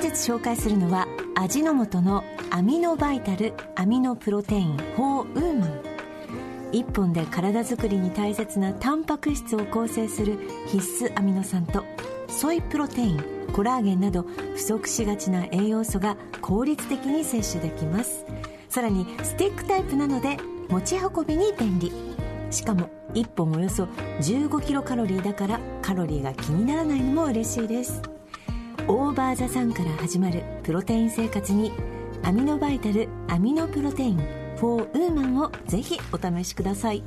本日紹介するのは味の素のアミノバイタルアミノプロテイン4ウーマン。1本で体づくりに大切なタンパク質を構成する必須アミノ酸とソイプロテインコラーゲンなど不足しがちな栄養素が効率的に摂取できます。さらにスティックタイプなので持ち運びに便利。しかも1本およそ15キロカロリーだからカロリーが気にならないのも嬉しいです。オーバーザさんから始まるプロテイン生活にアミノバイタルアミノプロテイン4ウーマンをぜひお試しください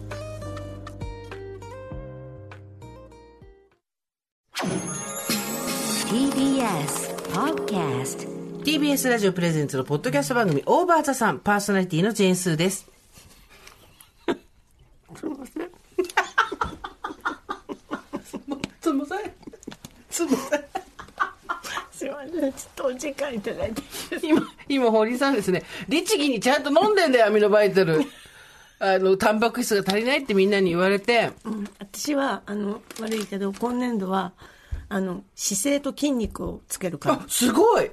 TBS Podcast TBS ラジオプレゼンツのポッドキャスト番組オーバーザさんパーソナリティのジェーンスーです。すみません。すみません。すみません。すいません、ちょっとお時間いただいて。今、今、堀さんですね、律儀にちゃんと飲んでんだよ、アミノバイタル。あの、タンパク質が足りないってみんなに言われて、うん、私は、あの、悪いけど、今年度は、あの、姿勢と筋肉をつけるからあ、。すごい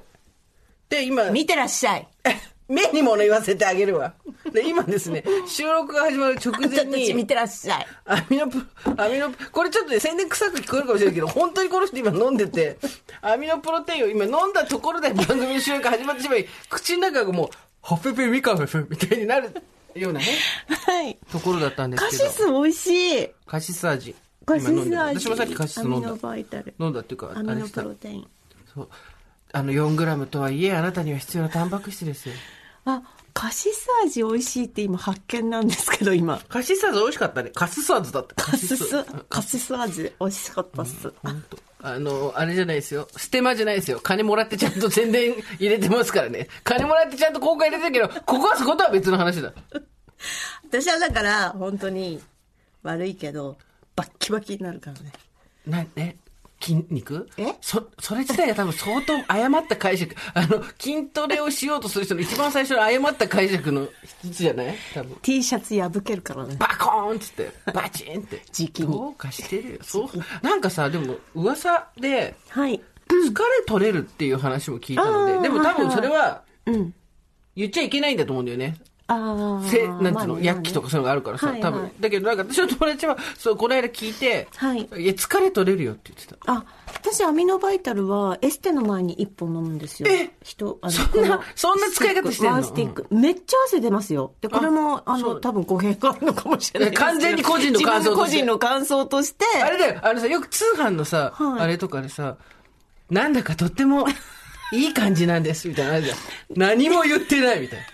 で、今、見てらっしゃい。目に物言わせてあげるわ。で、今ですね、収録が始まる直前私見に、てらっしゃい。アミノプ、アミノ、これちょっとね、宣伝臭く聞こえるかもしれないけど、本当にこの人今飲んでて、アミノプロテインを今飲んだところで番組の収録が始まってしまい、口の中がもう、ホッペペミカフェみたいになるようなね、はい。ところだったんですカけど。シス美味しい。カシス味。カシス味。私もさっきカシス飲んだアミノ。バイタル。飲んだっていうか、アミノプロテイン。そう。あの、4グラムとはいえ、あなたには必要なタンパク質ですよ。あ、カシス味美味しいって今発見なんですけど、今。カシス味美味しかったね。カシス味だった。カシス、カシス味美味しかったっす。本当あの、あれじゃないですよ。ステマじゃないですよ。金もらってちゃんと宣伝入れてますからね。金もらってちゃんと公開入れてるけど、ここはそことは別の話だ。私はだから、本当に悪いけど、バッキバキになるからね。な、え筋肉？え？そ、それ自体が多分相当誤った解釈。あの、筋トレをしようとする人の一番最初の誤った解釈の一つじゃない？多分。T シャツ破けるからね。バコーンっつって、バチンって。時期にどうかしてるよ。そう。なんかさ、でも、噂で、はい。疲れ取れるっていう話も聞いたので、でも多分それは、うん。言っちゃいけないんだと思うんだよね。ああ。せ、なんていうの、薬器とかそういうのがあるからさ、はいはい。多分だけどなんか私の友達は、そう、この間聞いて、はいや、疲れ取れるよって言ってた。あ、私アミノバイタルはエステの前に一本飲むんですよ。え？人、あの、そんなそんな使い方してんの？ワンスティック。めっちゃ汗出ますよ。で、これも、あの、多分語弊があるのかもしれない。完全に個人の感想として自分個人の感想として。あれだよ、あのさ、よく通販のさ、はいあれとかでさ、なんだかとっても、いい感じなんです、みたいなのあるじゃん。何も言ってない、みたいな。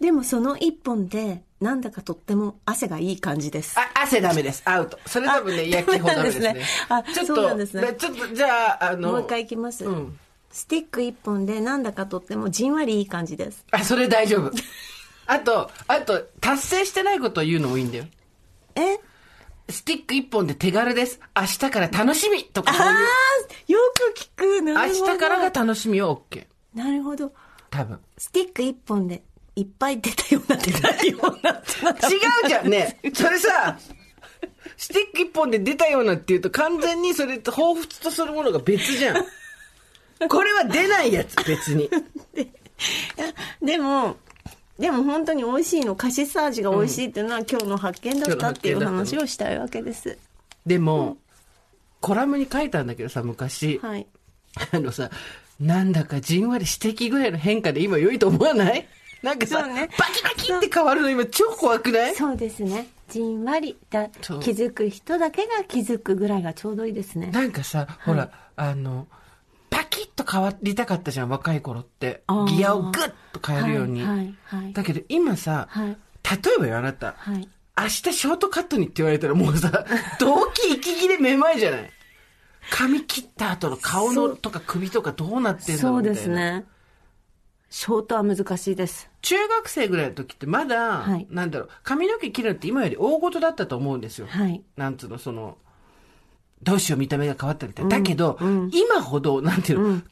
でもその一本で、なんだかとっても汗がいい感じです。あ、汗ダメです。アウト。それ多分ね、あ薬器法ダメですね。あちょっそうなんですねと、ちょっと、じゃあ、あの、もう一回いきます。うんスティック一本で、なんだかとってもじんわりいい感じです。あ、それ大丈夫。あと、あと、達成してないことを言うのもいいんだよ。え？スティック一本で手軽です。明日から楽しみとかあ。あよく聞く。なるほど。明日からが楽しみは OK。なるほど。多分。スティック一本でいっぱい出たような出ないような違うじゃんね。それさ、スティック一本で出たようなっていうと完全にそれと彷彿とするものが別じゃん。これは出ないやつ、別に。でも、でも本当に美味しいの、カシス味が美味しいっていうのは今日の発見だったっていう話をしたいわけです。でも、コラムに書いたんだけどさ、昔。はい。あのさ、なんだかじんわり指摘ぐらいの変化で今良いと思わない？なんかさ、そうねバキバキって変わるの今超怖くない？そうですね。じんわりだそう気づく人だけが気づくぐらいがちょうどいいですね。なんかさ、ほら、あの、パキッと変わりたかったじゃん、若い頃ってギアをグッと変えるように。はいはいはいだけど今さ、はい例えばよ、あなた、はい。明日ショートカットにって言われたらもうさ、動機息切れめまいじゃない？髪切った後の顔のとか首とかどうなってんだろそううみたいな。ですね。ショートは難しいです。中学生ぐらいの時ってまだ、はいなんだろう、髪の毛切るのって今より大事だったと思うんですよ。はい。なんつうの、その、どうしよう見た目が変わったみたいな。だけど、今ほど、なんていうの、隠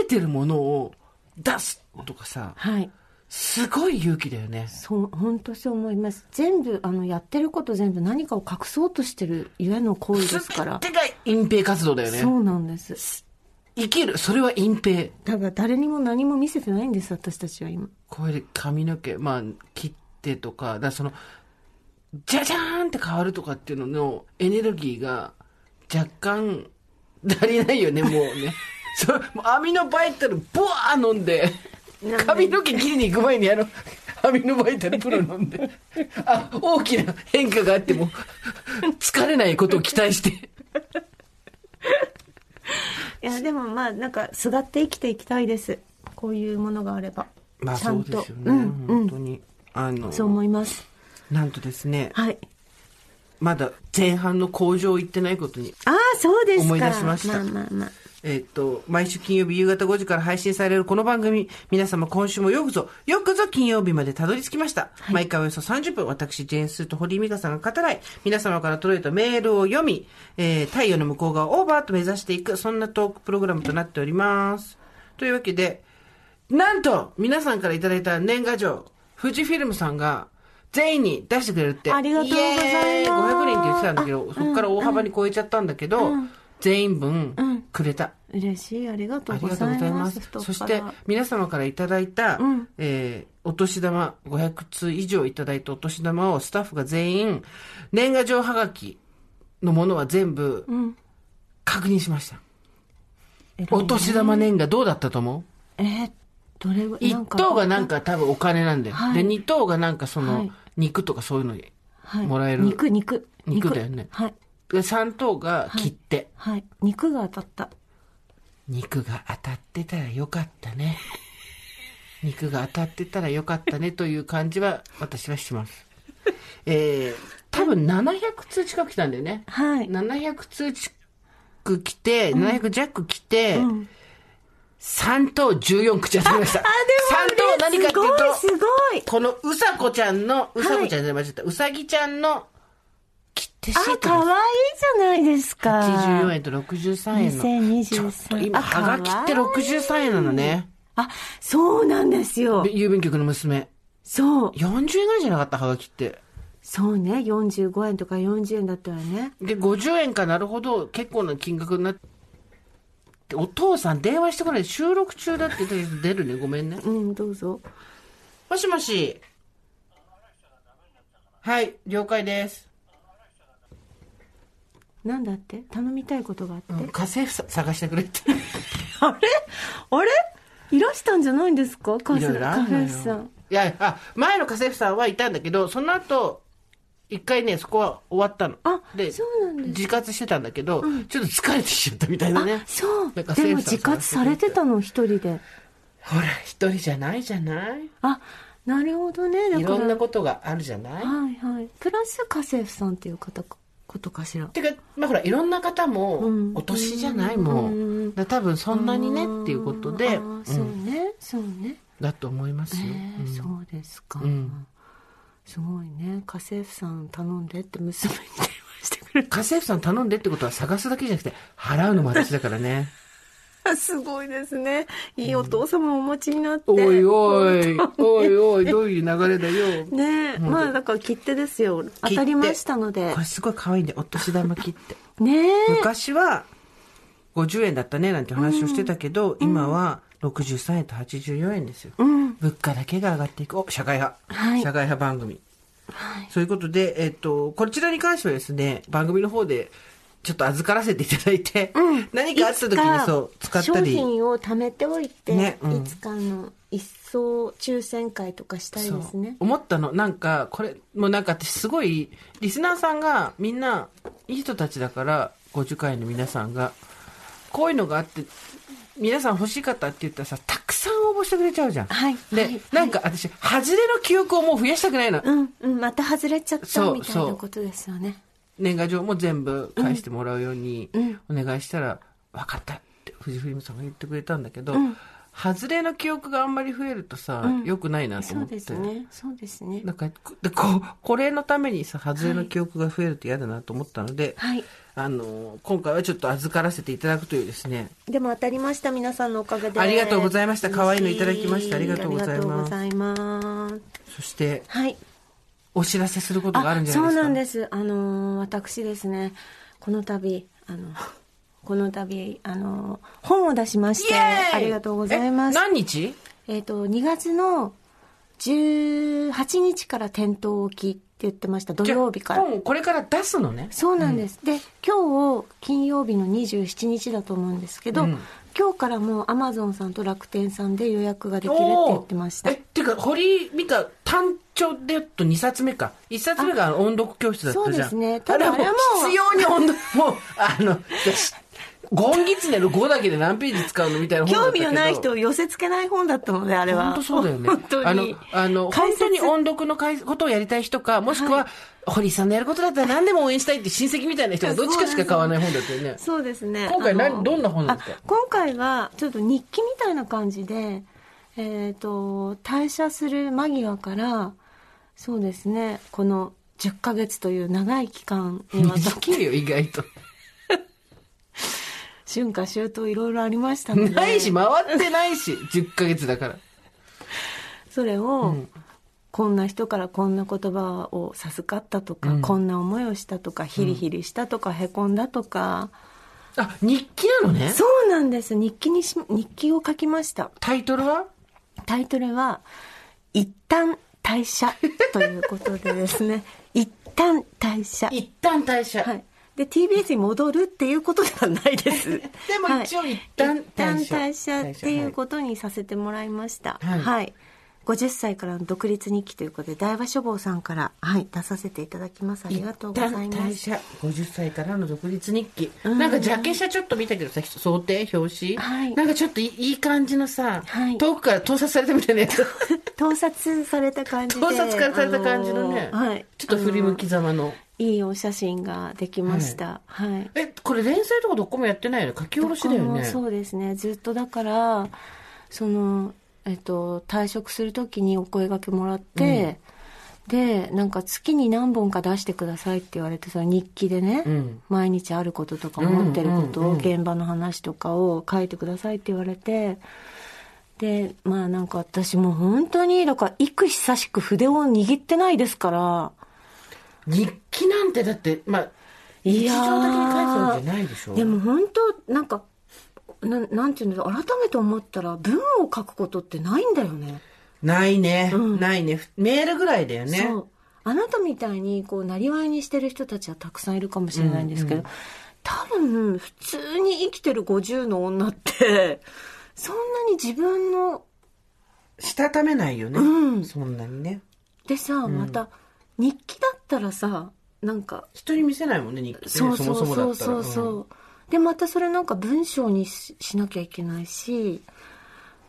れてるものを出すとかさ、はい。すごい勇気だよね。そう、本当そう思います。全部、あの、やってること全部何かを隠そうとしてるゆえの行為ですから。全てが隠蔽活動だよね。そうなんです。生きる。それは隠蔽。だから誰にも何も見せてないんです、私たちは今。これで髪の毛、まあ、切ってとか、だその、じゃじゃーんって変わるとかっていうののエネルギーが若干足りないよね、もうね。そう、もうアミノバイタル、ブワー飲んで、髪の毛切りに行く前にあの、アミノバイタルプロ飲んで、あ、大きな変化があっても、疲れないことを期待して。いや、でもまあ、なんか、すがって生きていきたいです。こういうものがあれば。まあちゃんと。そうですよね、うん、うん。本当に。あの、そう思います。なんとですね、はい。まだ前半の工場行ってないことにああ、そうですか。思い出しましたまあまあまあ。えっと、毎週金曜日夕方5時から配信されるこの番組、皆様今週もよくぞ、よくぞ金曜日までたどり着きました。毎回およそ30分、私、ジェーンスーと堀井美香さんが語らい、皆様から届いたメールを読み、えー、太陽の向こう側をオーバーと目指していく、そんなトークプログラムとなっております。というわけで、なんと、皆さんからいただいた年賀状、富士フィルムさんが、全員に出してくれるって。ありがとうございますイエーイ ?500 人って言ってたんだけど、そこから大幅に超えちゃったんだけど、全員分、くれた。嬉しい。ありがとうごありがとうざいま。ございますそして腹、皆様からいただいた、うんえーお年玉、500通以上いただいたお年玉をスタッフが全員、年賀状はがきのものは全部、うん。確認しました。お年玉年賀どうだったと思う？えーどれぐ一等がなんか多分お金なんだよ。はいで、二等がなんかその、はい肉とかそういうのはいもらえる肉、肉。肉だよねはい。で、三等が切手。はい。肉が当たった。肉が当たってたらよかったね。肉が当たってたらよかったねという感じは私はします。えー、多分700通近く来たんだよね。はい。700通近く来て、700弱来て、うん3等14口当たりました。あ、でも3等何かっていうすごい、と、すごい。このうさこちゃんの、うさこちゃんじゃ間違った、うさぎちゃんの切手シーあ、トかわいいじゃないですか。84円と63円の。2023ちょっと今、あはがきってかわいい63円なのね。あ、そうなんですよ。郵便局の娘。そう。40円ぐらいじゃなかった、はがきって。そうね。45円とか40円だったわね。で、50円かなるほど結構な金額になって、お父さん電話してこない。収録中だって言ったけど出るね。ごめんね。うん、どうぞ。もしもし。はい、了解です。なんだって？頼みたいことがあって？うん家政婦さ探してくれって。あれ？あれ？いらしたんじゃないんですか？カいろいろあカるのよフェさん。いや、あ、前の家政婦さんはいたんだけど、その後、一回ね、そこは終わったの。あで、そうなんです自活してたんだけど、ちょっと疲れてきちゃったみたいだね。そう。でも自活されてたの一人で。ほら、一人じゃないじゃない？あ、なるほどね。いろんなことがあるじゃない？はいはい。プラス家政婦さんっていう方かことかしら。てか、まあほら、いろんな方もうん、お年じゃないもうん。多分そんなにねっていうことで、そうね、そうね。だと思いますよ。えーそうですか、ん。すごいね。家政婦さん頼んでって娘に電話してくれ家政婦さん頼んでってことは探すだけじゃなくて、払うのも私だからね。た すごいですね。いいお父様をお持ちになって、おいおい、おいおい、どういう流れだよ。ねえ。まあだから切手ですよ。当たりましたので。これすごい可愛いんで、お年玉切って。ねえ。昔は50円だったねなんて話をしてたけど、今は63円と84円ですよ。うん。物価だけが上がっていく。お、社会派。はい。社会派番組。そういうことで、えっと、こちらに関してはですね、番組の方で、ちょっと預からせていただいて、何かあった時にそう、使った商り。品を貯めておいて、ねうん。いつかの一層抽選会とかしたいですね。思ったの。なんか、これ、もうなんか私すごい、リスナーさんがみんな、いい人たちだから、50回の皆さんが、こういうのがあって、皆さん欲しい方って言ったらさ、たくさん応募してくれちゃうじゃん。はい。で、はい。なんか私、外れの記憶をもう増やしたくないの。うん。うん。また外れちゃったみたいなことですよね年賀状も全部返してもらうようにうん。お願いしたら、分かったって藤フィルムさんが言ってくれたんだけど、うん。外れの記憶があんまり増えるとさ、うん。良くないなとそう思って。ですね。そうですね。なんか、でここれのためにさ、外れの記憶が増えると嫌だなと思ったので、はい。あの、今回はちょっと預からせていただくというですね、でも当たりました皆さんのおかげで。ありがとうございました。可愛いのいただきましたありがとうございます。ありがとうございます。そして、はいお知らせすることがあるんじゃないですか？そうなんですあのー私ですねこの度あのこの度、あの、本を出しまして、ありがとうございます。え何日？えっ、と、2月の18日から店頭置きって言ってました、土曜日から。本をこれから出すのね？そうなんです。で、今日、金曜日の27日だと思うんですけど、うん今日からもうアマゾンさんと楽天さんで予約ができるって言ってましたえ、。っていうか、堀美香、単調で言うと2冊目か。1冊目が音読教室だったじゃん。そうですねただあれはもう必要に音読、もう、あの、ゴンギツネの5だけで何ページ使うのみたいな。興味のない人を寄せ付けない本だったので、あれは。本当そうだよね。本当に。あの、あの、本当に音読のことをやりたい人か、もしくは、堀井さんのやることだったら何でも応援したいって親戚みたいな人がどっちかしか買わない本だったよね。そうですね。今回何どんな本ですかあ今回は、ちょっと日記みたいな感じで、えっ、と、退社する間際から、そうですね、この10ヶ月という長い期間にわたって、よ、意外と。春夏秋冬いろいろありましたので、ないし、回ってないし、10ヶ月だから。それを、んこんな人からこんな言葉を授かったとか、うんこんな思いをしたとか、ヒリヒリしたとか、へこんだとか、あ、日記なのねそうなんです。日記にし、日記を書きました。タイトルは？タイトルは、一旦退社ということでですね、一旦退社。一旦退社。はい。で、TBS に戻るっていうことではないです。でも一応一旦一旦退社退社っていうことにさせてもらいました。はいはい。50歳からの独立日記ということで、大和書房さんから、はい、出させていただきます。ありがとうございます。一旦退社。50歳からの独立日記。うんなんかジャケ写ちょっと見たけどさ、想定、表紙？はいなんかちょっといいいい感じのさ、はい遠くから盗撮されたみたいなやつ。盗撮された感じで。盗撮からされた感じのね。あはい。ちょっと振り向きざまの。いいお写真ができました。はい。え、これ連載とかどこもやってないよね書き下ろしだよね。そうですね。ずっとだから、その、えっと、退職するときにお声掛けもらって、で、なんか月に何本か出してくださいって言われて、その日記でね、うん。毎日あることとか思ってることを、うんうんうん現場の話とかを書いてくださいって言われて、で、まあなんか私もう本当に、だから幾久しく筆を握ってないですから、日記なんてだって、まあ、日いやー。常的に書いてたわけじゃないでしょ。でも本当なんかななんていうの改めて思ったら文を書くことってないんだよねないね、うんないね。メールぐらいだよね。そうあなたみたいにこうなりわいにしてる人たちはたくさんいるかもしれないんですけど、うんう多分普通に生きてる50の女って そんなに自分のしたためないよね。うんそんなにね。でさ、また日記だったらさなんか人に見せないもんね、日記ね。そうそうももだったら。そうそうそう、でまたそれなんか文章にししなきゃいけないし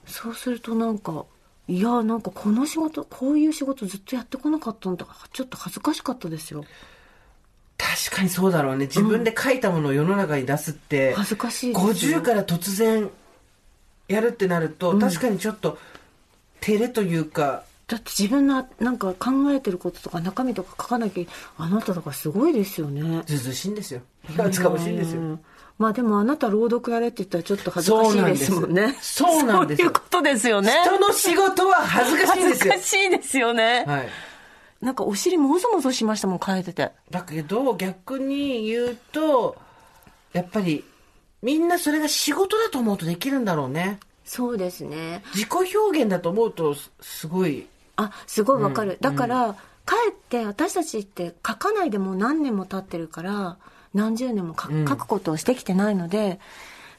そうするとなんかいやなんかこの仕事こういう仕事ずっとやってこなかったんだちょっと恥ずかしかったですよ。確かにそうだろうね。自分で書いたものを世の中に出すって、恥ずかしいですよ。50から突然やるってなると、確かにちょっと、照れというか、だって自分のなんか考えてることとか中身とか書かなきゃあなただからすごいですよねずうずうしいんですよ。恥ずかしいんですよ。うんまあでもあなた朗読やれって言ったらちょっと恥ずかしいですもんねそうなんですそういうことですよね人の仕事は恥ずかしいんですよ恥ずか。しいですよね、はい。なんかお尻もぞもぞしましたもん書いててだけど、逆に言うと、やっぱり、みんなそれが仕事だと思うとできるんだろうね。そうですね自己表現だと思うと、すすごい、あすごいわかる、だからかえって私たちって書かないでもう何年も経ってるから何十年も書,、くことをしてきてないので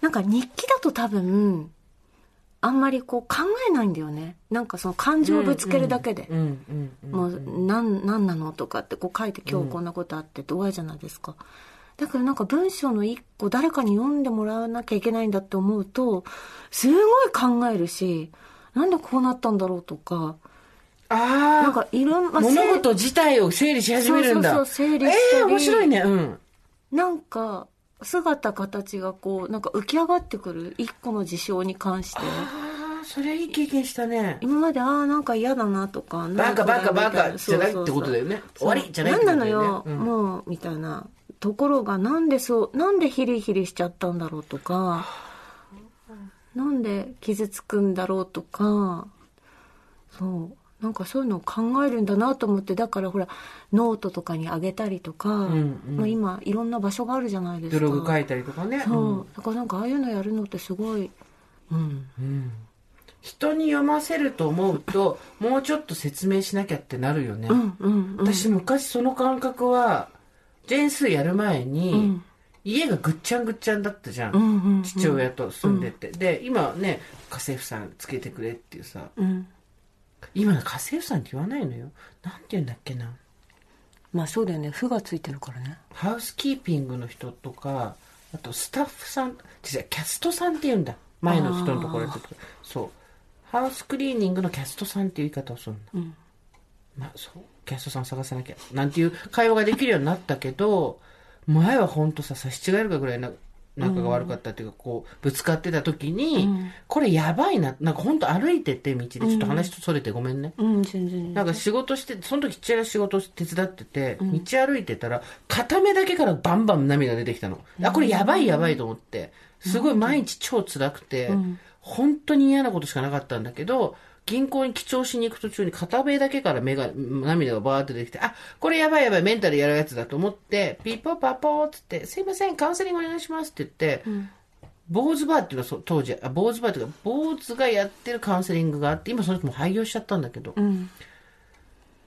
なんか日記だと多分あんまりこう考えないんだよね。なんかその感情をぶつけるだけで。もう何何なのとかってこう書いて今日こんなことあってって終わりじゃないですか。だからなんか文章の一個誰かに読んでもらわなきゃいけないんだって思うと、すごい考えるし、なんでこうなったんだろうとか、なんあかいろんあ、な、物事自体を整理し始めるんだ。そうそうそう整理したりええ面白いね。うん。なんか姿形がこう、なんか浮き上がってくる一個の事象に関して。ああ、それはいい経験したね。今まで、ああ、なんか嫌だなとか、バカバカバカじゃないってことだよね終わりじゃないってことだよねなんなのよ、うんもう、みたいな。ところが、なんでそう、なんでヒリヒリしちゃったんだろうとか、なんで傷つくんだろうとか、そう。なんかそういうのを考えるんだなと思ってだからほらノートとかにあげたりとか、んうん。まあ、今いろんな場所があるじゃないですか。ブログ書いたりとかね。そう、だからなんかああいうのやるのってすごいうん。人に読ませると思うと、もうちょっと説明しなきゃってなるよね。うんうんうん。私昔その感覚は、ジェーンスーやる前に、ん。家がぐっちゃんぐっちゃんだったじゃん。うんうん父親と住んでて。で、今ね、家政婦さんつけてくれっていうさ、うん今の家政婦さんって言わないのよ。なんて言うんだっけな。まあそうだよね負がついてるからねハウスキーピングの人とか、あとスタッフさん、違う、キャストさんって言うんだ。前の人のところで。そう。ハウスクリーニングのキャストさんっていう言い方をするんだ。まあそう、キャストさん探さなきゃ。なんていう会話ができるようになったけど、前は本当さ、差し違えるかぐらいな、仲が悪かったっていうか、こう、ぶつかってた時に、これやばいな、なんか本当歩いてて道で、ちょっと話とそれてごめんね。うん全然なんか仕事して、その時父親が仕事を手伝ってて、道歩いてたら、片目だけからバンバン涙出てきたの。あ、これやばいやばいと思って、すごい毎日超辛くて、本当に嫌なことしかなかったんだけど、銀行に記帳しに行く途中に片目だけから目が、涙がバーって出てきて、あ、これやばいやばい、メンタルやるやつだと思って、ピーポーパーポーっつって、すいません、カウンセリングお願いしますって言って、坊主バーっていうのは当時、あ、坊主バーっていうか、坊主がやってるカウンセリングがあって、今その人も廃業しちゃったんだけど、うん。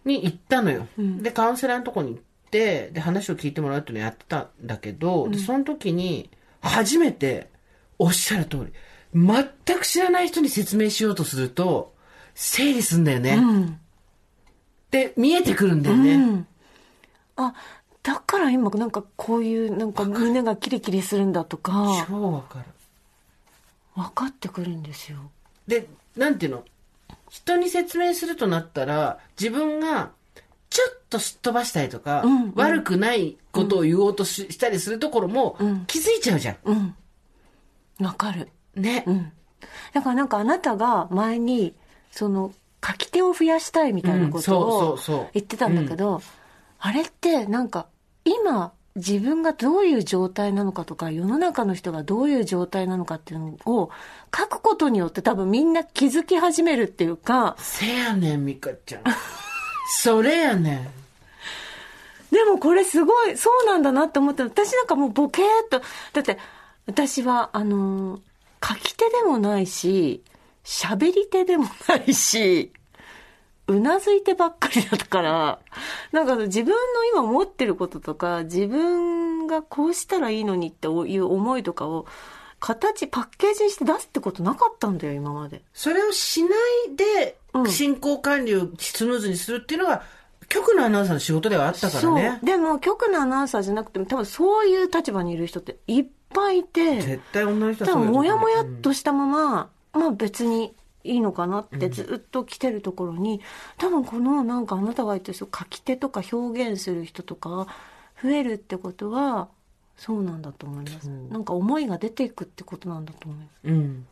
に行ったのよ。で、カウンセラーのとこに行って、で、話を聞いてもらうっていうのをやってたんだけど、で、その時に、初めて、おっしゃる通り、全く知らない人に説明しようとすると、整理すんだよね。うんで、見えてくるんだよね。うんあだから今なんかこういうなんか胸がキリキリするんだとか超わかる。分かってくるんですよで、なんていうの？人に説明するとなったら、自分が、ちょっとすっ飛ばしたりとか、うんうん悪くないことを言おうとし,、したりするところも、ん気づいちゃうじゃん。うんわかるね。うんだからなんかあなたが前にその書き手を増やしたいみたいなことを言ってたんだけど、あれってなんか今自分がどういう状態なのかとか世の中の人がどういう状態なのかっていうのを書くことによって多分みんな気づき始めるっていうかせやねん、ミカちゃん。それやねん。でもこれすごいそうなんだなって思って私なんかもうボケーっとだって私はあのー書き手でもないし喋り手でもないしうなずいてばっかりだったからなんか自分の今思ってることとか自分がこうしたらいいのにっていう思いとかを形パッケージにして出すってことなかったんだよ今まで。それをしないでう、ん。進行管理をスムーズにするっていうのが、局のアナウンサーの仕事ではあったからね。でも局のアナウンサーじゃなくても多分そういう立場にいる人っていっぱいいて絶対女の人もやもやっとしたまま、まあ別にいいのかなってずっと来てるところに、多分このなんかあなたが言ってる書き手とか表現する人とかが増えるってことはそうなんだと思います、なんか思いが出ていくってことなんだと思います。うん。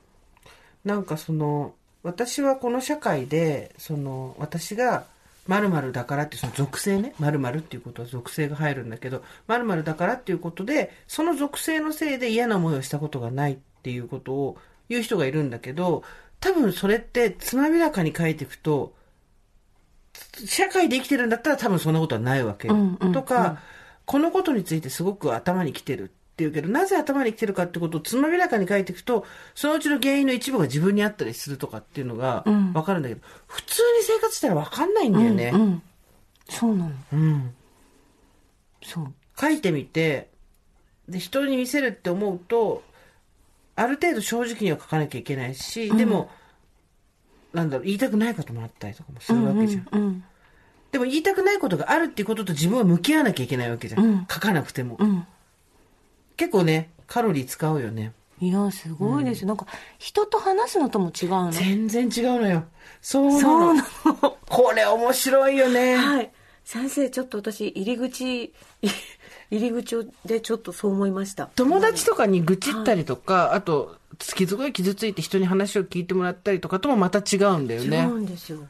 なんかその、私はこの社会で、その、私が、〇〇だからってその属性ね、〇〇っていうことは属性が入るんだけど、〇〇だからっていうことで、その属性のせいで嫌な思いをしたことがないっていうことを言う人がいるんだけど、多分それってつまびらかに書いていくと、社会で生きてるんだったら多分そんなことはないわけよ。うんうんとか、このことについてすごく頭に来てるっていうけど、なぜ頭に来てるかってことをつまびらかに書いていくと、そのうちの原因の一部が自分にあったりするとかっていうのがうんわかるんだけど、普通に生活したらわかんないんだよねう。ん、そうなのうん。そう書いてみて、で、人に見せるって思うと、ある程度正直には書かなきゃいけないし、でも、なんだろう、言いたくないこともあったりとかもするわけじゃん。うんうんでも言いたくないことがあるっていうことと自分は向き合わなきゃいけないわけじゃん。うん書かなくても。うん結構ね、カロリー使うよね。いやすごいですよ、なんか人と話すのとも違うの？全然違うのよ。そうなの。なのこれ面白いよね。はい。先生、ちょっと私、入り口、い入り口でちょっとそう思いました。友達とかに愚痴ったりとか、あと、すごい傷ついて人に話を聞いてもらったりとかともまた違うんだよ違ね。うんですよ。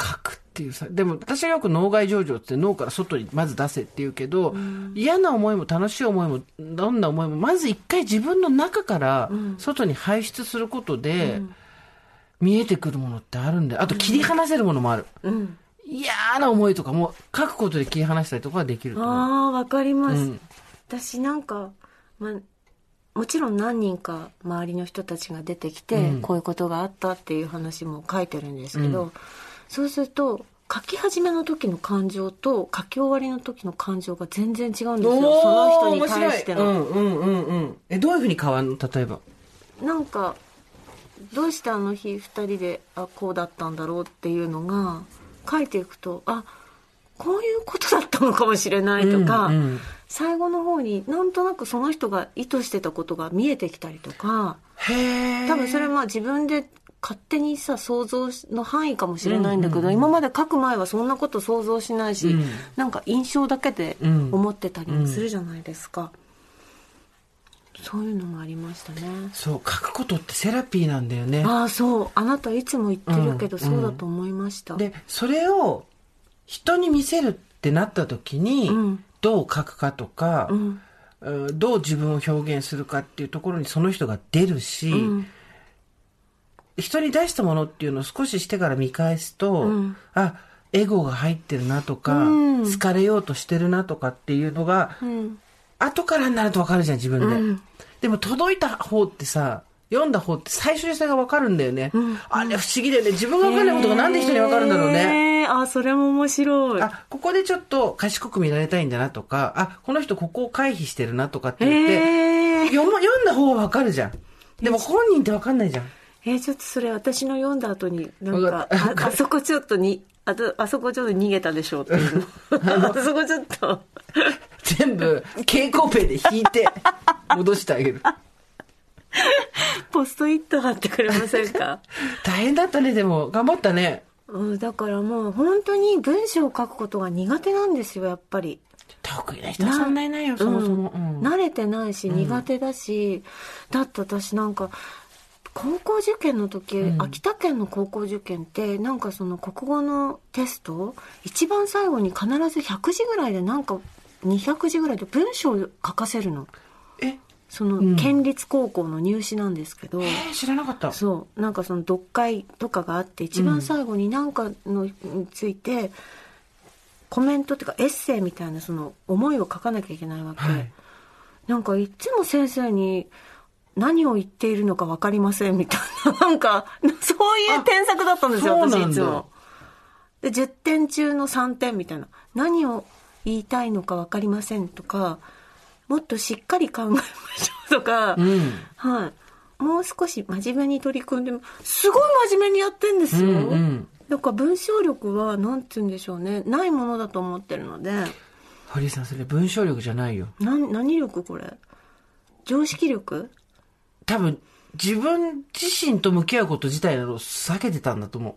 書くっていうさ。でも私はよく脳外上場って脳から外にまず出せって言うけど、嫌な思いも楽しい思いも、どんな思いも、まず一回自分の中から外に排出することで、見えてくるものってあるんだよ。あと切り離せるものもある。うん。嫌な思いとかも書くことで切り離したりとかはできると思う。ああ、わかります。うん私なんか、まあ、もちろん何人か周りの人たちが出てきて、うんこういうことがあったっていう話も書いてるんですけど、そうすると、書き始めの時の感情と書き終わりの時の感情が全然違うんですよ。その人に対しての。うんうんうんうん。え、どういうふうに変わるの？例えば。なんかどうしてあの日2人であこうだったんだろうっていうのが書いていくとあこういうことだったのかもしれないとか、うんうん。最後の方になんとなくその人が意図してたことが見えてきたりとか。多分それまあ自分で勝手にさ想像の範囲かもしれないんだけど、今まで書く前はそんなこと想像しないし、うん。なんか印象だけでうん。思ってたりもするじゃないですか、そういうのもありましたね。そう、書くことってセラピーなんだよね。ああそう。あなたいつも言ってるけど、うん。そうだと思いました、で、それを人に見せるってなった時に、うん。どう書くかとか、うん。うんどう自分を表現するかっていうところにその人が出るし、うん。人に出したものっていうのを少ししてから見返すと、うん。あ、エゴが入ってるなとか、うん。好かれようとしてるなとかっていうのが、うん。後からになるとわかるじゃん、自分で。うんでも届いた方ってさ、読んだ方って最初にそれがわかるんだよね。んあれ不思議だよね。自分がわかんないことがなんで人にわかるんだろうね。へーあそれも面白いあ、ここでちょっと賢く見られたいんだなとか、あ、この人ここを回避してるなとかって言って、へえ読む読んだ方はわかるじゃん。でも本人ってわかんないじゃん。えーちょっとそれ私の読んだ後になんわかああそこちょっとにあとあそこちょっと逃げたでしょうっていう のあそこちょっと全部、蛍光ペンで引いて、戻してあげる。ポストイット貼ってくれませんか？大変だったね、でも。頑張ったね。うんだからもう本当に文章を書くことが苦手なんですよやっぱり得意な人はそんなにないよ、そもそも。うん慣れてないし苦手だし、だって私なんか高校受験の時、うん秋田県の高校受験ってなんかその国語のテスト一番最後に必ず100字ぐらいでなんか200字ぐらいで文章を書かせるの。え、その、うん。県立高校の入試なんですけど、えー知らなかった。そう。なんかその読解とかがあって一番最後に何かのについて、コメントっていうかエッセイみたいなその思いを書かなきゃいけないわけ、はい。なんかいつも先生に何を言っているのか分かりませんみたいななんかそういう添削だったんですよ私いつも。で10点中の3点みたいな。何を言いたいのか分かりませんとかもっとしっかり考えましょうとか、うん。はい。もう少し真面目に取り組んでも、すごい真面目にやってんですよ。うんうんだから文章力は、なんて言うんでしょうね。ないものだと思ってるので、堀井さん、それ文章力じゃないよ。な何力これ？常識力？多分、自分自身と向き合うこと自体を避けてたんだと思う。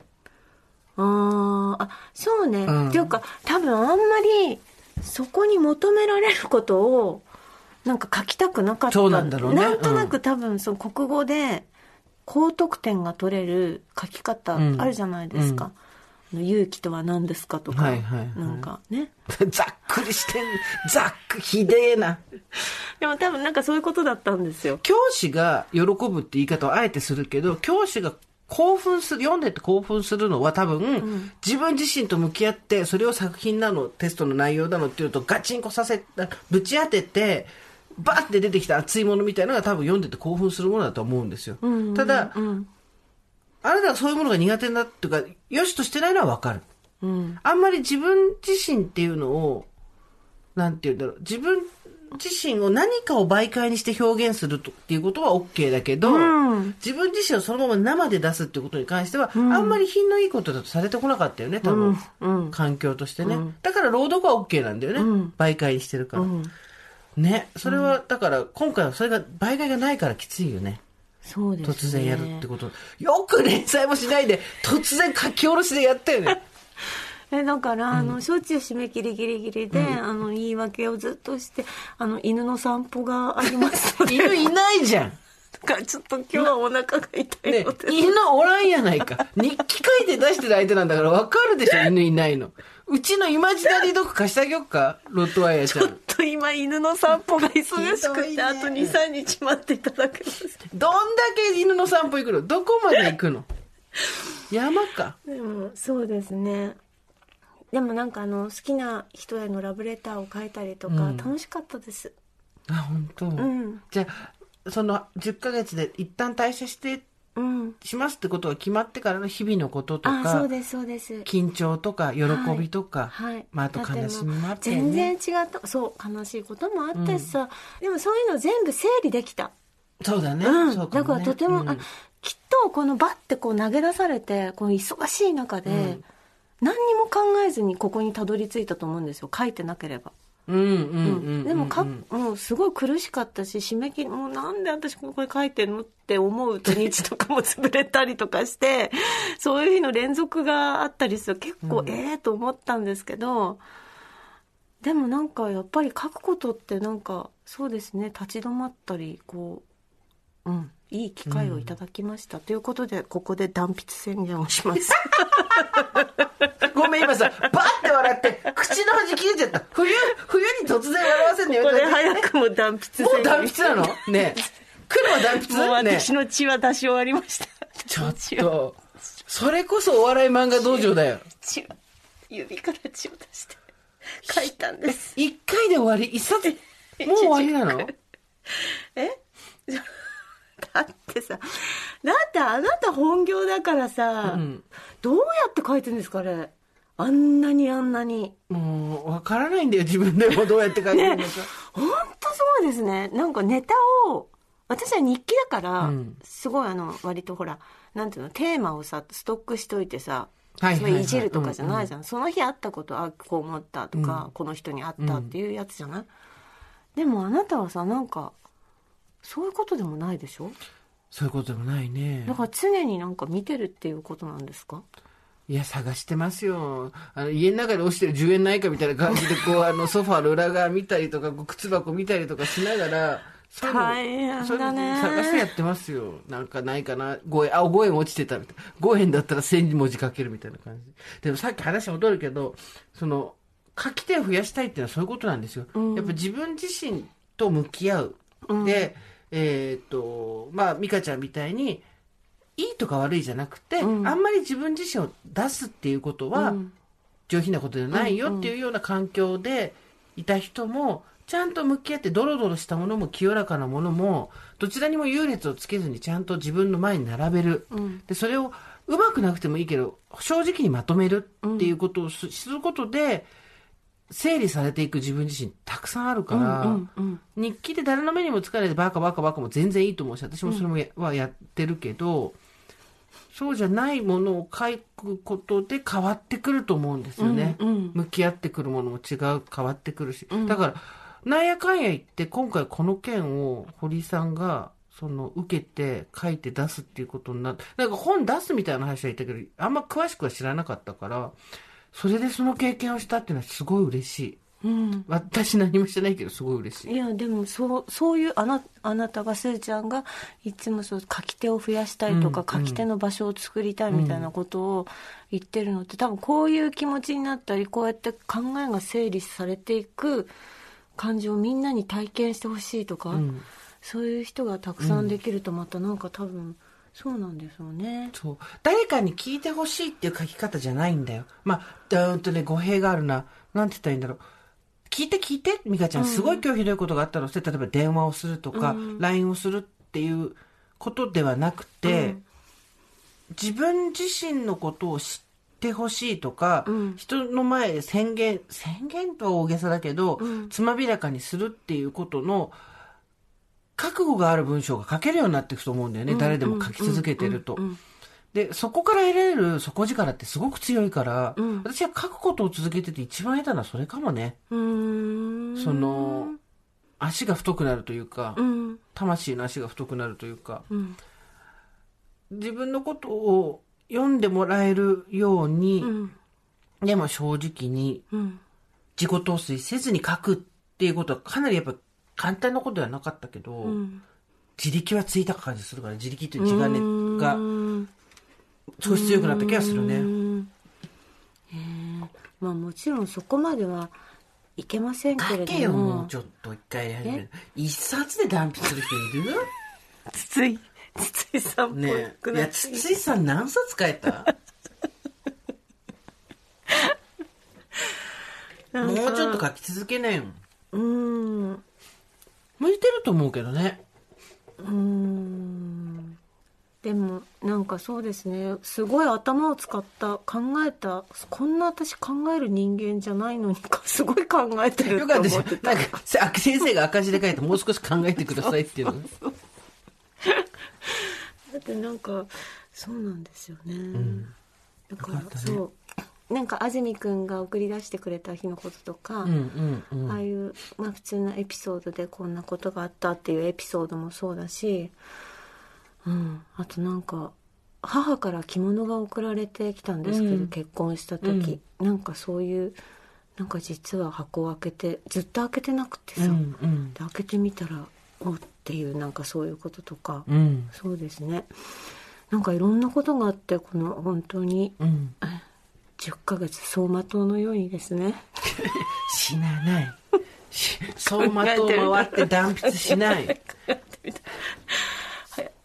あーあ、そうね。うんっていうか、多分あんまり、そこに求められることを、なんか書きたくなかった。そうなんだろうねなんとなく多分、その国語で、高得点が取れる書き方うんあるじゃないですか。あの勇気とは何ですかとか、はいはいはいなんかね。ざっくりしてん、ざっく、ひでえな。でも多分なんかそういうことだったんですよ。教師が喜ぶって言い方をあえてするけど、教師が興奮する、読んでて興奮するのは多分、自分自身と向き合って、それを作品なの、テストの内容なのっていうのとガチンコさせ、ぶち当てて、バーって出てきた熱いものみたいなのが多分読んでて興奮するものだと思うんですよ。うんただ、うん。あなたがそういうものが苦手だっていうか、良しとしてないのはわかる。うん。あんまり自分自身っていうのを、なんて言うんだろう、自分自身を何かを媒介にして表現するとっていうことは OK だけど、うん自分自身をそのまま生で出すっていうことに関しては、あんまり品のいいことだとされてこなかったよね、多分。うんうん環境としてね、うんだから朗読は OK なんだよね。うん媒介にしてるから。うん。ね。それは、だから、今回はそれが媒介がないからきついよね。そうですね。突然やるってこと。よく連載もしないで、突然書き下ろしでやったよね。えだから、あのしょっちゅう締め切りギリギリで、あの言い訳をずっとしてあの犬の散歩がありますので 犬いないじゃん。かちょっと今日はお腹が痛いねので、、犬おらんやないか。日記書いて出してる相手なんだから分かるでしょ、犬いないの。うちのイマジナリードッグ貸してあげよっか、ロットワイヤーちゃちょっん。と今犬の散歩が忙しくて、あと23日待っていただけますどんだけ犬の散歩行くの？どこまで行くの？山か。でもそうですねでもなんかあの好きな人へのラブレターを書いたりとか、うん。楽しかったです。あ、本当？うん。じゃあ、その10ヶ月で一旦退社して、うん。しますってことが決まってからの日々のこととあか、そうですそうです。緊張とか喜びとか、はい。まあ、あと悲しみもあって、ね、全然違った。そう悲しいこともあってさ、でもそういうの全部整理できた。そうだね。うん、そうかもね。だからとても、うん。あきっとこのバッてこう投げ出されてこの忙しい中で、うん何にも考えずにここにたどり着いたと思うんですよ。書いてなければ、うんうんうんうん。でもか、うんもうすごい苦しかったし締め切りもうなんで私ここに書いてんのって思う土日とかも潰れたりとかして そういう日の連続があったりする結構、ええと思ったんですけどでもなんかやっぱり書くことってなんかそうですね立ち止まったりこううん。いい機会をいただきました、ということでここで断筆宣言をします。ごめん、今さ、バッて笑って、口の端切れちゃった。冬、冬に突然笑わせるのここでやめて。早くも断筆宣言。もう断筆なの？ねえ。来るは断もう筆ね私の血は出し終わりました。ちょっと、それこそお笑い漫画道場だよ。血を指から血を出して書いたんです。一回で終わり？一冊、もう終わりなの？え？だってさ。だってあなた本業だからさ、うん。どうやって書いてるんですかあれ。あんなにあんなに。もう、わからないんだよ、自分でもどうやって書いてるのか。本当そうですね。なんかネタを私は日記だから、うん。すごいあの割とほらなんていうのテーマをさストックしといてさはいはいはい。いじるとかじゃないじゃん、その日あったことあこう思ったとか、この人に会ったっていうやつじゃない、でもあなたはさなんかそういうことでもないでしょ？そういうことでもないねだ。から常になんか見てるっていうことなんですか？いや、探してますよ。あの、家の中で落ちてる10円ないかみたいな感じで、こう、あの、ソファーの裏側見たりとか、靴箱見たりとかしながら、そういうそういうの探してやってますよ。なんかないかな。5円、あ、5円落ちてたみたいな。5円だったら1000文字書けるみたいな感じ。でもさっき話戻るけど、その、書き手を増やしたいっていうのはそういうことなんですよ。やっぱ自分自身と向き合う。で、えーっと、まあ、美香ちゃんみたいに、いいとか悪いじゃなくて、あんまり自分自身を出すっていうことは、上品なことじゃないよっていうような環境でいた人も、ちゃんと向き合ってドロドロしたものも清らかなものも、どちらにも優劣をつけずにちゃんと自分の前に並べる。で、それをうまくなくてもいいけど、正直にまとめるっていうことをすすることで、整理されていく自分自身たくさんあるから、日記で誰の目にもつかないでバカバカバカも全然いいと思うし、私もそれもや,、はやってるけど、そうじゃないものを書くことで変わってくると思うんですよね。向き合ってくるものも違う、変わってくるし。だから、なんやかんや言って、今回この件を堀井さんが、その、受けて書いて出すっていうことになって、なんか本出すみたいな話は言ったけど、あんま詳しくは知らなかったから、それでその経験をしたっていうのはすごい嬉しい。うん私何もしてないけど、すごい嬉しい。いやでもそうそういうあなあなたがすーちゃんがいつもそう書き手を増やしたいとか、うん書き手の場所を作りたいみたいなことを言ってるのって多分こういう気持ちになったりこうやって考えが整理されていく感じをみんなに体験してほしいとか、んそういう人がたくさんできるとまたなんか多分そうなんですよね。そう。誰かに聞いてほしいっていう書き方じゃないんだよ。まあ、うーんとね、語弊があるな。なんて言ったらいいんだろう。聞いて聞いて、美香ちゃん、すごい今日ひどいことがあったのって、例えば電話をするとか、LINE をするっていうことではなくて、自分自身のことを知ってほしいとか、人の前で宣言、宣言とは大げさだけど、つまびらかにするっていうことの、覚悟がある文章が書けるようになっていくと思うんだよね。誰でも書き続けてると。で、そこから得られる底力ってすごく強いから、私は書くことを続けてて一番下手なのはそれかもね。その、足が太くなるというか、うん。魂の足が太くなるというか、ん。自分のことを読んでもらえるように、ん。でも正直にうん。自己陶酔せずに書くっていうことはかなりやっぱ簡単なことではなかったけど、ん。自力はついた感じするから、自力という自我うがん。少し強くなった気がするね。えまあもちろんそこまではいけませんけれ書けよ、どももうちょっと一回やる。一冊で断筆する人いる？つい筒井さんねくい？や筒井さん何冊書いた？もうちょっと書き続けなよ。うーん向いてると思うけどね。うーん。でもなんかそうですね。すごい頭を使った考えたこんな私考える人間じゃないのにか すごい考えてるよかったですなんか、せ先生が赤字で書いて、もう少し考えてくださいっていうのね。だってなんかそうなんですよね、だからよかったね。そうなんか安住君が送り出してくれた日のこととか、うんうんうん。ああいう、まあ、普通のエピソードでこんなことがあったっていうエピソードもそうだし、うん、あとなんか母から着物が送られてきたんですけど、うん。結婚した時、なんかそういうなんか実は箱を開けてずっと開けてなくてさ、うんうん。で開けてみたらおっていうなんかそういうこととか、うん。そうですね。なんかいろんなことがあってこの本当にうん。10ヶ月走馬灯のようにですね。死なない。し走馬灯回って断筆しない。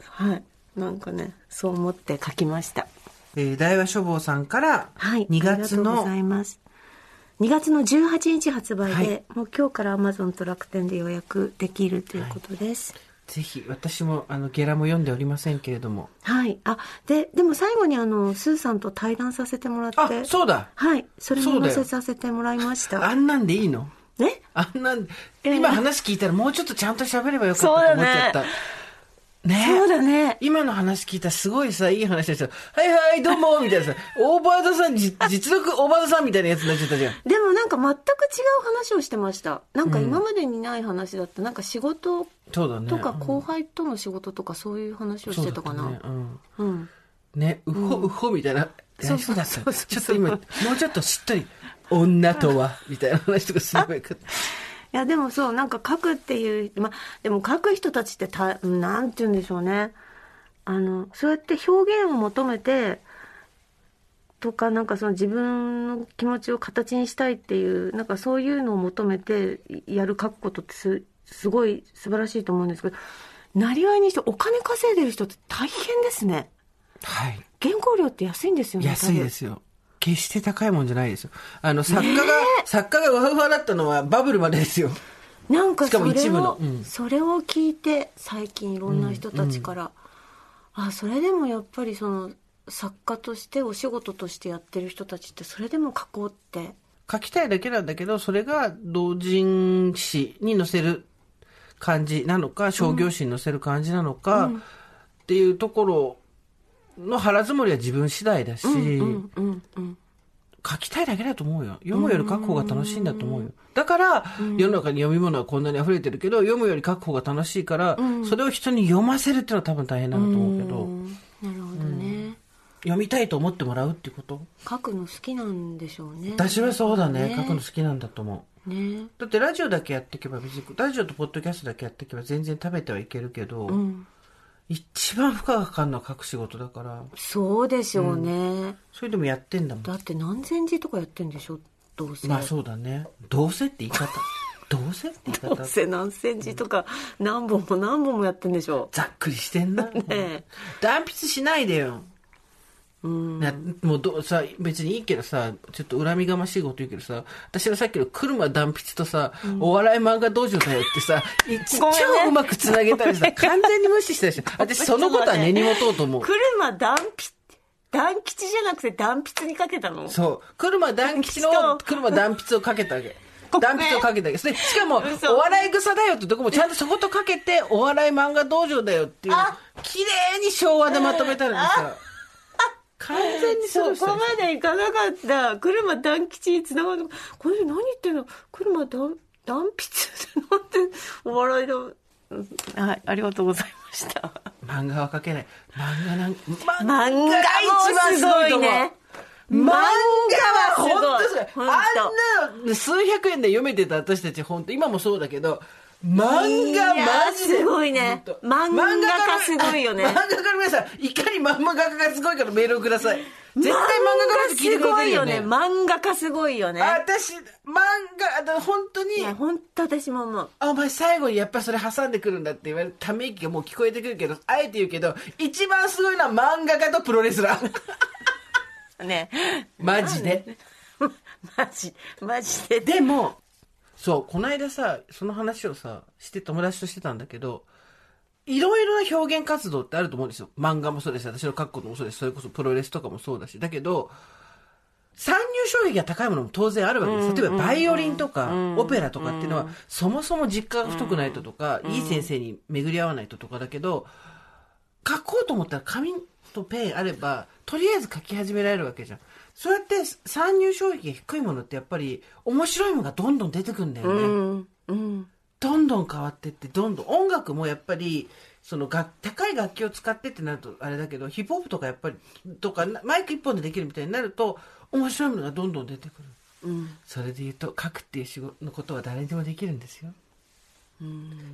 はい。なんかねそう思って書きました。えー、大和書房さんから、はい。2月ありがとうごのざいます。2月の18日発売で、はい。もう今日からアマゾンと楽天で予約できるということですぜひ、私も、あの、ゲラも読んでおりませんけれども。はい、あででも最後にあのスーさんと対談させてもらって。あ、そうだ。はい。それも載せさせてもらいました。あんなんでいいの？ねあんなん、え今話聞いたらもうちょっとちゃんと喋ればよかったと思っちゃった。ねそうだね今の話聞いたらすごいさ、いい話でした。はいはい、どうも、みたいなさ、オーバーザさん、じ実力オーバーザさんみたいなやつになっちゃったじゃん。でもなんか全く違う話をしてましたなんか今までにない話だった、なんか仕事。とか後輩との仕事とかそういう話をしてたかな、そうねうんうん。ね、うほ、うほみたいな。そうそうだった。そうそうちょっと今、もうちょっとしっとり、女とは、みたいな話とかすればよかった。いやでもそうなんか書くっていうまあでも書く人たちってたなんて言うんでしょうねあのそうやって表現を求めてとかなんかその自分の気持ちを形にしたいっていうなんかそういうのを求めてやる書くことってすすごい素晴らしいと思うんですけどなりわいにしてお金稼いでる人って大変ですねはい。原稿料って安いんですよね安いですよ。決して高いもんじゃないですよ。あの、作家が、作家がワフワだったのはバブルまでですよ。なんかそれを、一部の。うん。それを聞いて最近いろんな人たちから、あそれでもやっぱりその作家としてお仕事としてやってる人たちってそれでも書こうって。書きたいだけなんだけど、それが同人誌に載せる感じなのか、商業誌に載せる感じなのか、っていうところの腹積もりは自分次第だし、うんうんうん書きたいだけだと思うよ。読むより書く方が楽しいんだと思うよ。だから、世の中に読み物はこんなに溢れてるけど、読むより書く方が楽しいから、それを人に読ませるっていうのは多分大変なんだと思うけど、うん。なるほどね、読みたいと思ってもらうっていうこと？書くの好きなんでしょうね。私はそうだね。書くの好きなんだと思う。ね。だってラジオだけやっていけば別に、ラジオとポッドキャストだけやっていけば全然食べてはいけるけど、うん一番負荷がかかるのは書く仕事だから、そうでしょうね、それでもやってんだもん。だって何千字とかやってんでしょどうせ、まあそうだね。どうせって言い方。どうせって言い方どう。せ何千字とか何本も何本もやってんでしょざっくりしてんな。え断筆しないでよ。うん。なもうどうさ別にいいけどさちょっと恨みがましいこと言うけどさ私はさっきの車断筆とさ、お笑い漫画道場だよってさ いごめんね。超うまくつなげたらさ完全に無視したでしょ 私そのことは根に持とうと思う。車断筆断吉じゃなくて断筆にかけたの？そう。車断吉の車断筆をかけたわけ。断筆をかけたわけ。それしかも嘘。お笑い草だよってとこもちゃんとそことかけてお笑い漫画道場だよっていうあ綺麗に昭和でまとめたのにさ完全にそこまでいかなかった。車断吉につながる。これ何言ってんの？車断断筆ってなんてお笑いだうんはいありがとうございました。漫画は描けない。漫画なん漫漫画もすごいね。漫画は本当すごい。あんな数百円で読めてた私たち本当今もそうだけど漫画マジですごいね漫画家すごいよね漫画家の皆さんいかに漫画家がすごいかのメールをください絶対漫画家の人聞いてくれてるよね。漫画家すごいよね。あ私、漫画、本当にい、や、本当私も思う。あ、お前最後にやっぱそれ挟んでくるんだって言われるため息がもう聞こえてくるけど、あえて言うけど、一番すごいのは漫画家とプロレスラー。ね。マジで。マジ、マジで。でも、そう、この間さ、その話をさ、して友達としてたんだけど、いろいろな表現活動ってあると思うんですよ。漫画もそうですし、私の書くこともそうです。それこそプロレスとかもそうだし。だけど、参入障壁が高いものも当然あるわけです。例えばバイオリンとか、オペラとかっていうのは、そもそも実家が太くないととか、いい先生に巡り合わないととかだけど、書こうと思ったら紙とペンあれば、とりあえず書き始められるわけじゃん。そうやって参入障壁が低いものってやっぱり面白いものがどんどん出てくんだよね。うん。うん。どんどん変わってって、どんどん、音楽もやっぱり、そのが高い楽器を使ってってなるとあれだけど、ヒップホップとかやっぱり、とか、マイク一本でできるみたいになると、面白いものがどんどん出てくる。うん。それで言うと、書くっていう仕事のことは誰にでもできるんですよ。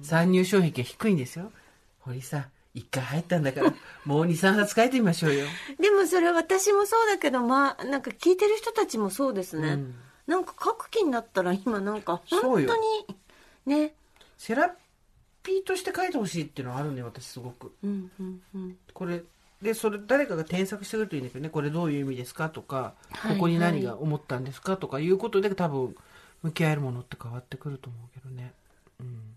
参入障壁が低いんですよ。堀さん、一回入ったんだから、もう二、三冊書いてみましょうよ。でもそれ私もそうだけど、まあ、なんか聞いてる人たちもそうですね。うんなんか書く気になったら今なんか本当に、ね。セラピーとして書いてほしいっていうのはあるんだよ、私すごく。うんうんうん。これでそれ誰かが添削してくれるといいんだけどねこれどういう意味ですかとか、はいここに何が思ったんですかとかいうことで多分向き合えるものって変わってくると思うけどね、うん、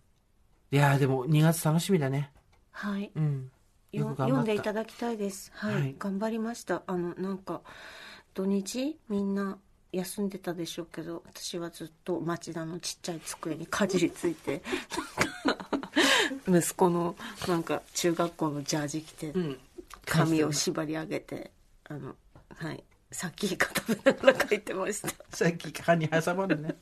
いやーでも2月楽しみだねはい。うん読んでいただきたいです。はい。はい頑張りました。あの、なんか、土日みんな休んでたでしょうけど、私はずっと町田のちっちゃい机にかじりついて、息子のなんか中学校のジャージ着て、うん髪を縛り上げて、あの、はい。さっき食べながら書いてました。さっき歯に挟まるね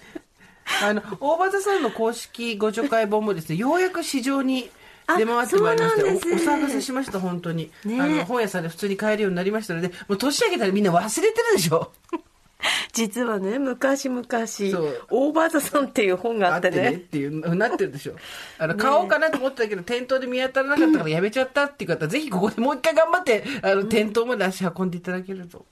あの大場座さんの公式ご助会本もですねようやく市場に出回ってまいりましておお騒がせしました本当に、ね。あの本屋さんで普通に買えるようになりましたのでもう年明けたらみんな忘れてるでしょ。実はね、昔々、う。オーバーザさんっていう本があってね。あってねっていうなってるでしょ。あの買おうかなと思ってたけど店頭で見当たらなかったからやめちゃったっていう方ぜひここでもう一回頑張ってあの店頭まで足運んでいただけると。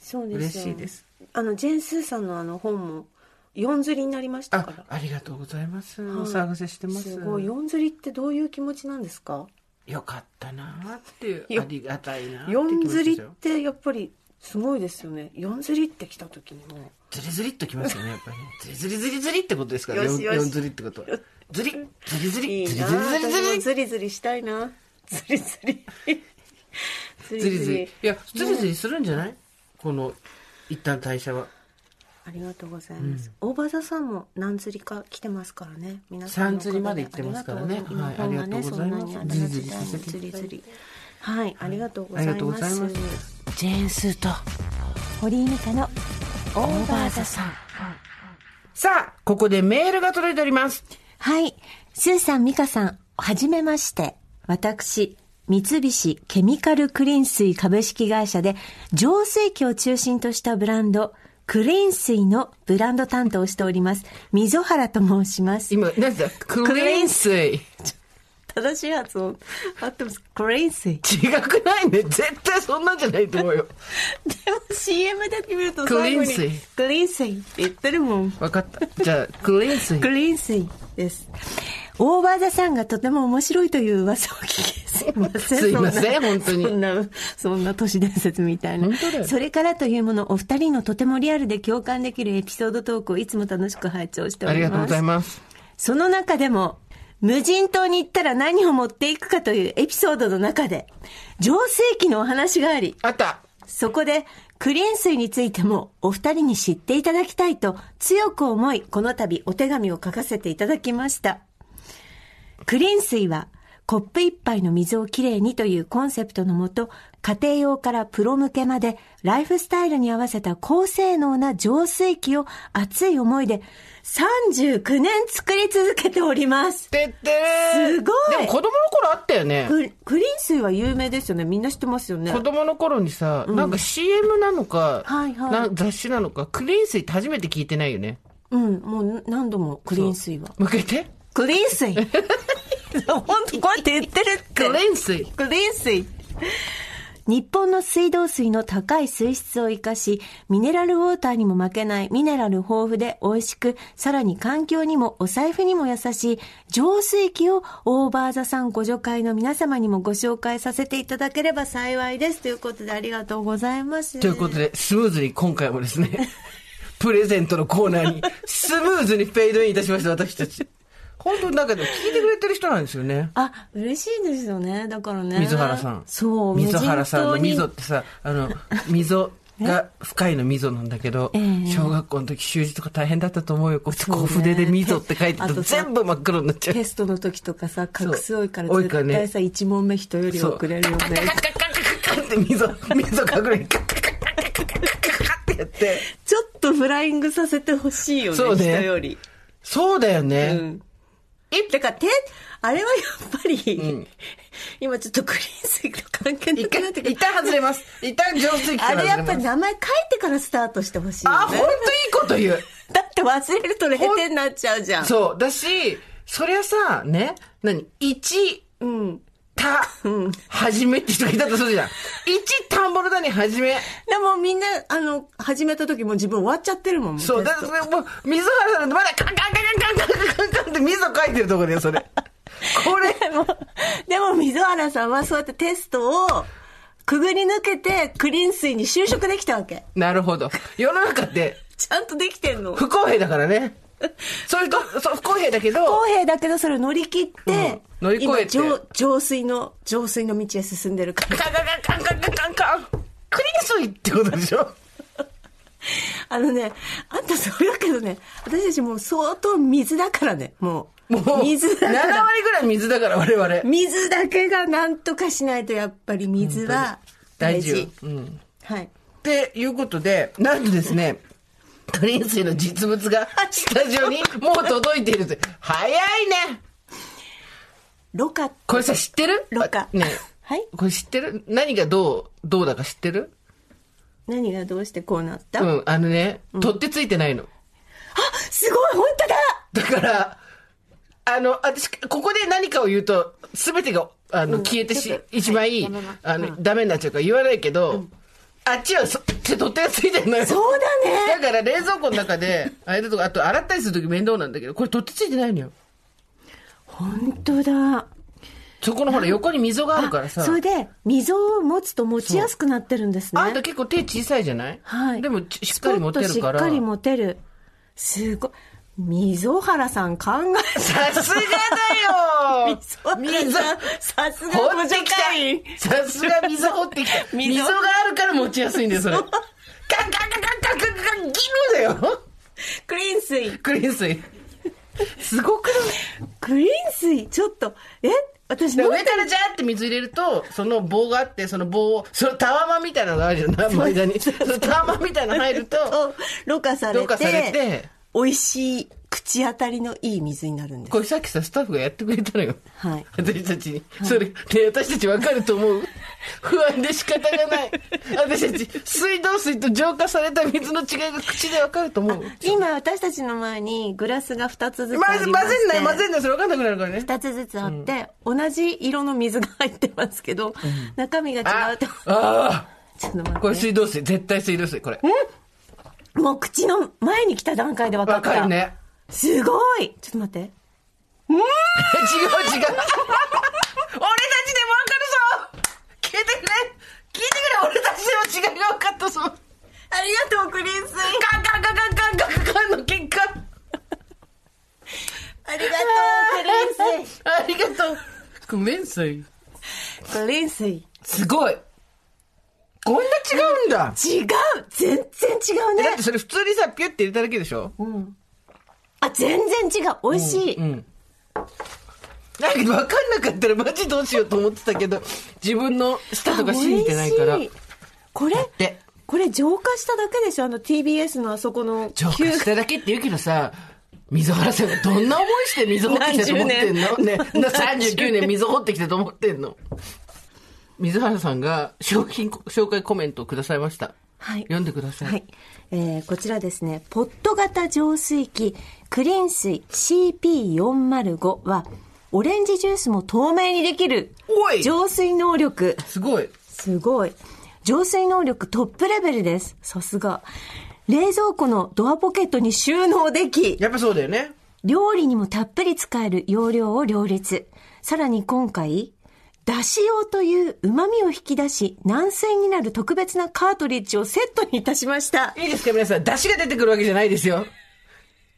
そうですよ。嬉しいです。あの、ジェーン・スーさんのあの本も、四釣りになりましたあから。ありがとうございます、はい。お騒がせしてます。すごい。四釣りってどういう気持ちなんですか？よかったなーっていう。よ。ありがたいな四釣りってやっぱりすごいですよね。四釣りって来た時にも。ズリズリっときますよねやっぱりね。ズリズリズリズリってことですから四釣りってことは。ズリズリズう。いリズリいなズリズリズ私もリズリズリしたいな。ズリズリ。ズズリズリいやズリズリするんじゃない？この一旦代謝はありがとうございます。大場座さんも何釣りか来てますからね。皆さん三釣りまで行ってますからねありがとうはい今本がね、ありがとうございますそんなにありがち釣り釣り。はい、ありがとうございます。がとうございますジェーンスーと堀井美香のオーバーザさん。さあここでメールが届いておりますはい。スーさん、ミカさん、はじめまして。私、三菱ケミカルクリーン水株式会社で、浄水器を中心としたブランド、クリーン水のブランド担当をしております。溝原と申します。今何だ？クリーン水正しい発音合ってます？クレイ水。違くないね絶対そんなんじゃないと思うよ でも CM だけ見るとクリーン水クリーン水って言ってるもん。分かったじゃあクリーン水クリーン水です。オーバーザさんがとても面白いという噂を聞き、すいません。すいません本当にそんな、そんな都市伝説みたいな。それからというもの、お二人のとてもリアルで共感できるエピソードトークをいつも楽しく拝聴しております。ありがとうございますその中でも、無人島に行ったら何を持っていくかというエピソードの中で、浄水器のお話があり、あったそこで、クリーン水についてもお二人に知っていただきたいと強く思い、この度お手紙を書かせていただきました。クリーン水は、コップ一杯の水をきれいにというコンセプトのもと、家庭用からプロ向けまで、ライフスタイルに合わせた高性能な浄水器を熱い思いで39年作り続けております。てってーすごいでも子供の頃あったよねククリーン水は有名ですよね。みんな知ってますよね子。供の頃にさ、なんか CM なのか、はいはいな雑誌なのか、クリーン水って初めて聞いてないよね。うん、もう何度もクリーン水は。向けて？クリーン水本当こうやって言ってるって。クリーン水。クリーン水。日本の水道水の高い水質を生かし、ミネラルウォーターにも負けないミネラル豊富で美味しく、さらに環境にもお財布にも優しい浄水器をオーバーザさんご助会の皆様にもご紹介させていただければ幸いです。ということでありがとうございます。ということで、スムーズに今回もですね、プレゼントのコーナーに、スムーズにフェードインいたしました、私たち。本当にだけど、聞いてくれてる人なんですよね。あ、嬉しいですよね。だからね。水原さん。そう、水原さんの溝ってさ、あの、溝。が深いの溝なんだけど、えー、小学校の時習字とか大変だったと思うよ。こう、ね、筆で溝って書いてると全部真っ黒になっちゃう。テストの時とかさ、画す多いから絶対さ、ね、問目人より遅れるよね。カって溝、溝隠れ、カッカッカってやってちょっとフライングさせてほしいよね、ね人より。そうだよね。うんえ、だから手、あれはやっぱり、ん今ちょっとクリーン水と関係なくなって一旦外れます。一旦浄水器かあれ。やっぱり名前書いてからスタートしてほしいよね。あ、本当いいこと言う。だって忘れると0点になっちゃうじゃん。そう。だし、そりゃさ、ね、何？一、うん。た、はじめって人がいたとするじゃん。一田んぼの田にはじめ。でもみんな、あの、始めた時も自分終わっちゃってるもん。そう。だテストからもう、水原さんのまだカンカンカンカンカンカンカンカンって水を書いてるとこだよ、それ。これ。でも、でも溝原さんはそうやってテストをくぐり抜けてクリーン水に就職できたわけ。なるほど。世の中ってちゃんとできてんの。不公平だからね。そういうと、そう不公平だけど、公平だけどそれを乗り切って、うん乗り越えて今浄浄水の、浄水の道へ進んでるから。カンカンカンカンカンカンカン。クリーン水ってことでしょ？あのね、あんたそれだけどね、私たちもう相当水だからね、もう。もう、水だか7ら。割ぐらい水だから、我々。水だけが何とかしないとやっぱり水は大事。大事。うん。はい。っていうことで、なんとですね、クリーン水の実物がスタジオに もう届いていると。早いね。ろ過。これさ、知ってる？ろ過。あねはい？これ知ってる？何がどう、どうだか知ってる？何がどうしてこうなった、あ、うん、あのね、取ってついてないの。すごい！本当だ！だから、あの、私、ここで何かを言うと、すべてが、あの、うん。消えてしちょっ、と一枚、はい。やめますあの、ダメになっちゃうから言わないけど、あっちはそ、手取っ手がついてるのよ。そうだねだから冷蔵庫の中で、あれだとか、あと洗ったりするとき面倒なんだけど、これ取ってついてないのよ。本当だ。そこのほら、横に溝があるからさ。それで、溝を持つと持ちやすくなってるんですね。あんた結構手小さいじゃない？はい。でも、ちしっかり持てるから。しっかり持てる。すごい。溝原さん考えさすがだよ溝さん、さすが補助会さすが溝掘ってきた。溝があるから持ちやすいんだよ、それ。カンカンカンカンカンカンカン、ギロだよ。クリーン水。クリーン水。すごくないクリーン水、ちょっと、え私上からジャーって水入れると、その棒があって、その棒を、そのタワマみたいなのあるじゃな間に。そのタワマみたいなの入ると、ろ過されて。ろ過されて。美味しい、口当たりのいい水になるんですこ。れさっきさ、スタッフがやってくれたのよ。はい。私たちに。それ、ね、私たちわかると思う？不安で仕方がない。私たち、水道水と浄化された水の違いが口でわかると思う。今私たちの前にグラスが2つずつま混ぜんない、混ぜんない、それわかんなくなるからね。2つずつあって、同じ色の水が入ってますけど、中身が違うと。あ ちょっと待って。あこれ水道水、絶対水道水、これ。もう口の前に来た段階で分かわった。かるね。すごいちょっと待って。違う違う。俺たちでもわかるぞ聞いてくれ聞いてくれ俺たちでも違いが分かったぞありがとう、クリーン水。カンカンカンカンカンカンカンの結果ありがとう、クリーン水。ありがとう。ごめん水。クリーン水。すごい。こんな違うんだ。違う全然違うねだって。それ普通にさ、ピュって入れただけでしょ？あ、全然違う。美味しい。うん。なんか分かんなかったらマジどうしようと思ってたけど、自分の舌とか信じてないから。これ？で、これ浄化しただけでしょ？あの TBS のあそこの浄化しただけって言うけどさ、溝原さんがどんな思いして溝掘ってきたと思ってんの？ね、な39年溝掘ってきたと思ってんの？溝原さんが商品紹介コメントをくださいました。はい。読んでください。はい。えーこちらですね、ポット型浄水器クリーン水 CP405 は、オレンジジュースも透明にできるおい浄水能力。すごい。すごい。浄水能力トップレベルです。さすが。冷蔵庫のドアポケットに収納でき、やっぱそうだよね。料理にもたっぷり使える容量を両立。さらに今回、だし用という旨味を引き出し、軟水になる特別なカートリッジをセットにいたしました。いいですか皆さん、出汁が出てくるわけじゃないですよ。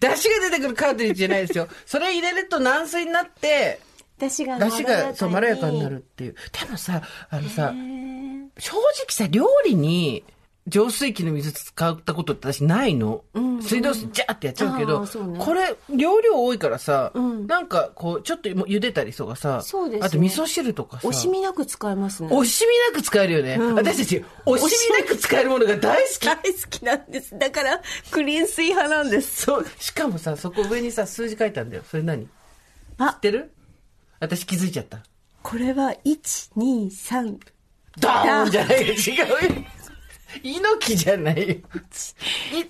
出汁が出てくるカートリッジじゃないですよ。それ入れると軟水になって、だしが出汁がそうまろやかになる。るっていう。でもさ、あのさ、正直さ、料理に浄水器の水使ったことって私ないの。水道水ジャーってやっちゃうけあど、ねこれ、容量多いからさ、んなんかこう、ちょっと茹でたりとかさ、そうですねあと味噌汁とかさ、惜しみなく使えますね。惜しみなく使えるよね。私たち、惜しみなく使えるものが大好き。大好きなんです。だから、クリーン水派なんです。そう、しかもさ、そこ上にさ、数字書いてあるんだよ。それ何？知あっ、てる？私気づいちゃった。これは、1、2、3。ドーンじゃないよ。違うよ。猪木じゃないよ。い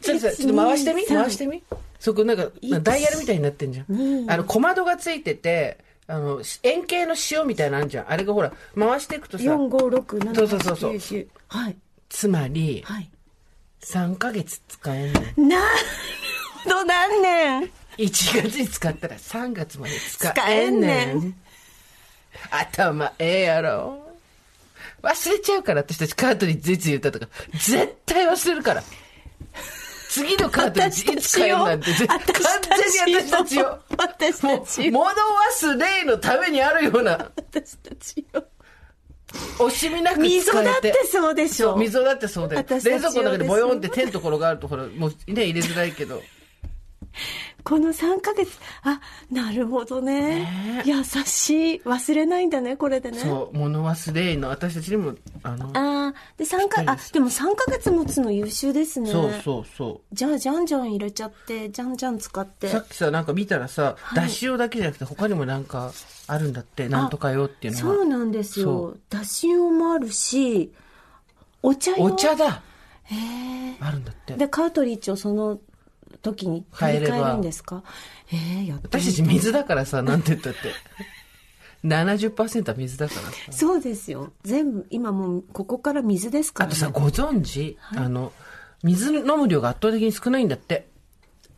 ちょっとさちょっと回してみ？1 2 3回してみ？そこなんか、ダイヤルみたいになってんじゃん。あの、小窓がついてて、あの、円形の塩みたいなのあんじゃん。あれがほら、回していくとさ、4、5、6、7、そうそうそうそう8、9、10。はい。つまり、はい。3ヶ月使えんの。なるほど、何年？1月に使ったら3月まで使使えんねん。頭ええやろ。忘れちゃうから、私たちカートリッジいつ言ったとか。絶対忘れるから。次のカートリッジいつ買えるなんて、絶完全に私たちよ。私たちよ。物忘れのためにあるような、私たちよ。惜しみなく。溝だってそうでしょ。溝だってそうだよ。私たち用冷蔵庫の中でボヨンってテンところがあると、ほら、もうね、入れづらいけど。この3ヶ月、あ、なるほどね。優しい。忘れないんだね、これでね。そう、物忘れの、私たちにも、あの、ああ、で、3か、あ、でも3ヶ月持つの優秀ですね。そうそうそう。じゃあ、じゃんじゃん入れちゃって、じゃんじゃん使って。さっきさ、なんか見たらさ、だし用だけじゃなくて他にもなんかあるんだって、なんとか用っていうのそうが。なんですそよ。だし用もあるし、お茶用。お茶だへえ。あるんだって。で、カートリッジをその時に取り替えるんですか？ええや私たち水だからさ、なんて言ったって。70%は水だからさ。そうですよ。全部、今もう、ここから水ですからね。あとさ、ご存知、あの、水飲む量が圧倒的に少ないんだって。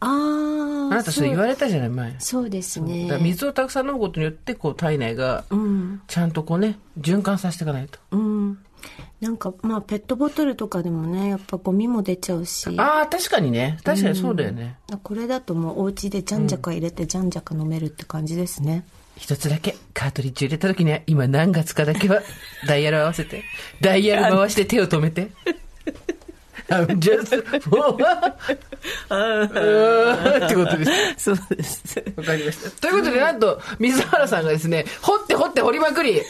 ああ。あなたそれ言われたじゃない、前。そうですね。だ水をたくさん飲むことによって、こう、体内が、うん。ちゃんとこうね、循環させていかないと。うん。なんか、まあ、ペットボトルとかでもね、やっぱゴミも出ちゃうし。ああ、確かにね。確かにそうだよね。これだともうお家でじゃんじゃか入れてじゃんじゃか飲めるって感じですね。一つだけ、カートリッジ入れた時には、今何月かだけは、ダイヤル合わせて、ダイヤル回して手を止めて。I'm just, も う、ってことです。そうです。わかりました。ということで、なんと、水原さんがですね、掘って掘って掘りまくり、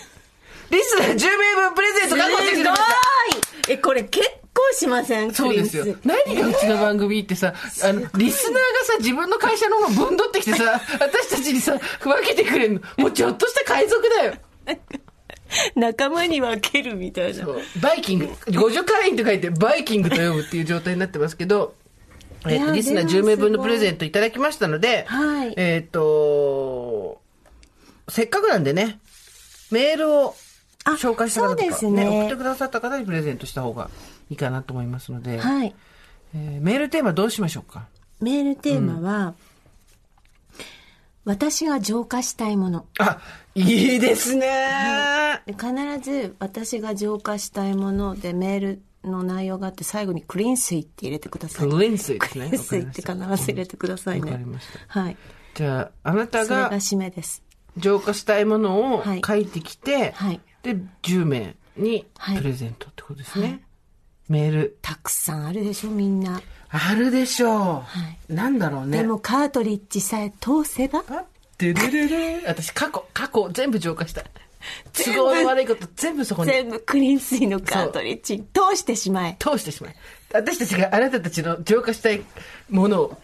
リスナー10名分プレゼント確保してきてくれました。え、これ結構しません？そうですよ。何がうちの番組ってさ、あの、リスナーがさ、自分の会社のものぶんどってきてさ、私たちにさ、分けてくれるの。もうちょっとした海賊だよ。仲間に分けるみたいな。そうバイキング、互助会員と書いてバイキングと呼ぶっていう状態になってますけど、えっ、と、いやリスナー10でもすごい名分のプレゼントいただきましたので、はいえっ、と、せっかくなんでね、メールをあ紹介した方とか、そうですね送ってくださった方にプレゼントした方がいいかなと思いますので、はい。えーメールテーマどうしましょうか？メールテーマは、私が浄化したいもの。あ、いいですね、で必ず私が浄化したいものでメールの内容があって最後にクリーン水って入れてください。クリーン水ですね。クリーン水って必ず入れてくださいね。わかりましたはい。じゃあ、あなたがそれが締めです。浄化したいものをはい書いてきて、はいで、10名にはいプレゼントってことですね。はいメール、たくさんあるでしょ、みんな。あるでしょう。はいなんだろうね。でもカートリッジさえ通せば、あ、でるるる私、過去、過去、全部浄化した。都合の悪いこと全部そこに全部クリーン水のカートリッジに通してしまえ。通してしまい。私たちがあなたたちの浄化したいものを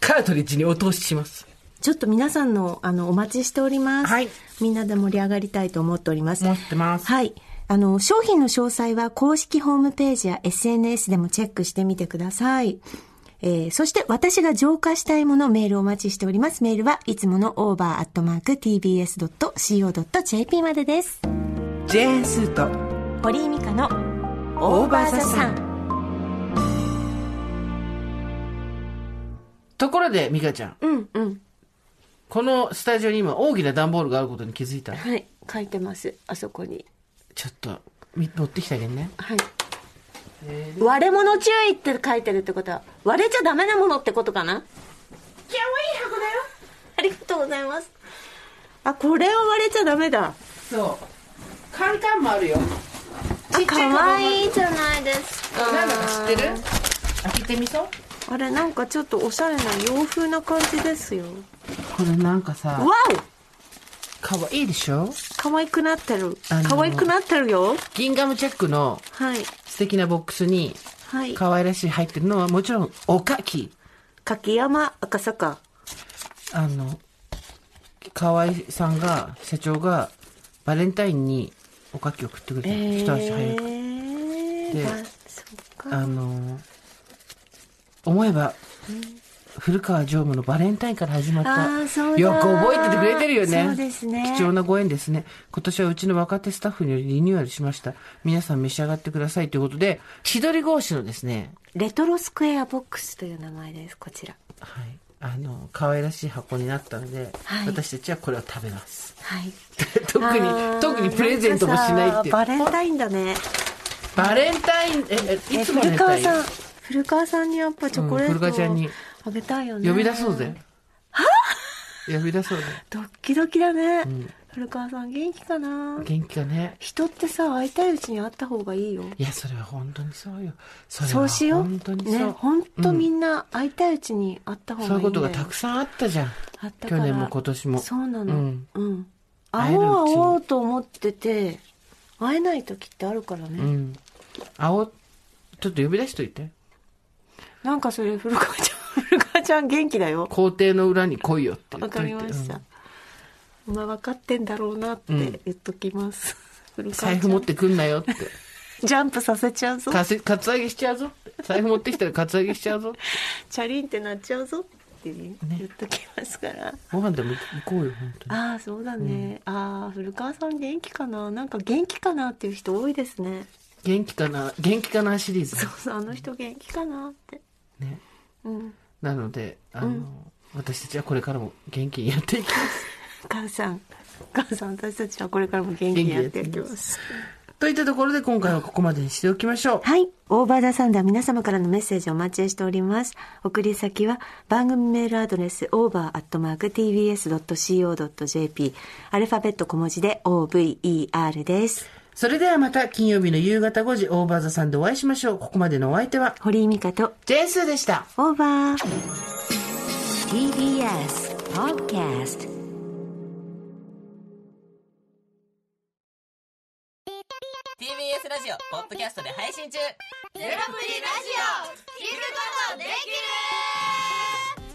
カートリッジにお通しします。ちょっと皆さんの、あの、お待ちしております。はいみんなで盛り上がりたいと思っております。持ってます。はい。あの、商品の詳細は公式ホームページや SNS でもチェックしてみてください。えーそして私が浄化したいものメールをお待ちしております。メールはいつもの over.tbs.co.jp までです。ジェーンスーと堀井美香のオーバーザさんところで、ミカちゃん。うんうんこのスタジオに今大きな段ボールがあることに気づいた。はい書いてます。あそこに。ちょっと、み持ってきてあげんね。はい。割れ物注意って書いてるってことは割れちゃダメなものってことかな？かわいい箱だよ。ありがとうございます。あこれは割れちゃダメだ。そう。カンカンもあるよ。あかわいいじゃないですか。何だか知ってる？開けてみそう。あれなんかちょっとおしゃれな洋風な感じですよこれなんかさわ、かわいいでしょ？お可愛くなってる。あのー可愛くなってるよ。ギンガムチェックのはい。素敵なボックスにはい。可愛らしい入ってるのはもちろんおかき。柿山。赤坂。あの、河合さんが、社長がバレンタインにおかきを送ってくれた。一足早く。でえー、あそっか。あの、思えば、古川常務のバレンタインから始まっあた。よく覚えててくれてるよね。そうですね貴重なご縁ですね。今年はうちの若手スタッフによりリニューアルしました。皆さん召し上がってくださいということで、千鳥格子のですね、レトロスクエアボックスという名前ですこちらはい。あの、可愛らしい箱になったので、はい私たちはこれを食べます。はい 特に特にプレゼントもしないっていう。バレンタインだねバレンタイン、え、えいえつバレンタイン？古川さん古川さんにやっぱチョコレートうん古川ちゃんにあげたいよね呼び出そうぜ。呼び出そうぜ。ドッキドキだね、ん古川さん元気かな？元気かね。人ってさ会いたいうちに会った方がいいよいや、それは本当にそうよ。そうしよう本当にそう。ね本当みんな会いたいうちに会った方がいいそういうことがたくさんあったじゃん。あったから去年も今年も。そうなのうんうん、会おう会おうと思ってて会えない時ってあるからね、うん。青、ちょっと呼び出しといて。なんかそれ古川ちゃん古川ちゃん元気だよ。校庭の裏に来いよって言わか。りました、うんまあ分かってんだろうなって言っときます、古川ちゃん。財布持ってくんなよって。ジャンプさせちゃうぞ。かせ、カツアゲしちゃうぞ。財布持ってきたらカツアゲしちゃうぞ。チャリンってなっちゃうぞって言っときますから、ご飯でも行こうよ、本当に。ああそうだね、ああ古川さん元気かな？なんか元気かなっていう人多いですね。元気かな元気かなシリーズ。そうそうあの人元気かなって。ね。うんなので、あの、私たちはこれからも元気にやっていきます。母さん母さん私たちはこれからも元気にやっていきます といったところで今回はここまでにしておきましょう。はい。オーバーザサンダー皆様からのメッセージをお待ちしております。送り先は番組メールアドレス over.tbs.co.jp アルファベット小文字で over です。それではまた金曜日の夕方5時オーバーザさんでお会いしましょう。ここまでのお相手は堀井美香とジェンスーでした。オーバー TBS Podcast TBS ラジオポッドキャストで配信中ゼロプリラジオ聞くことできる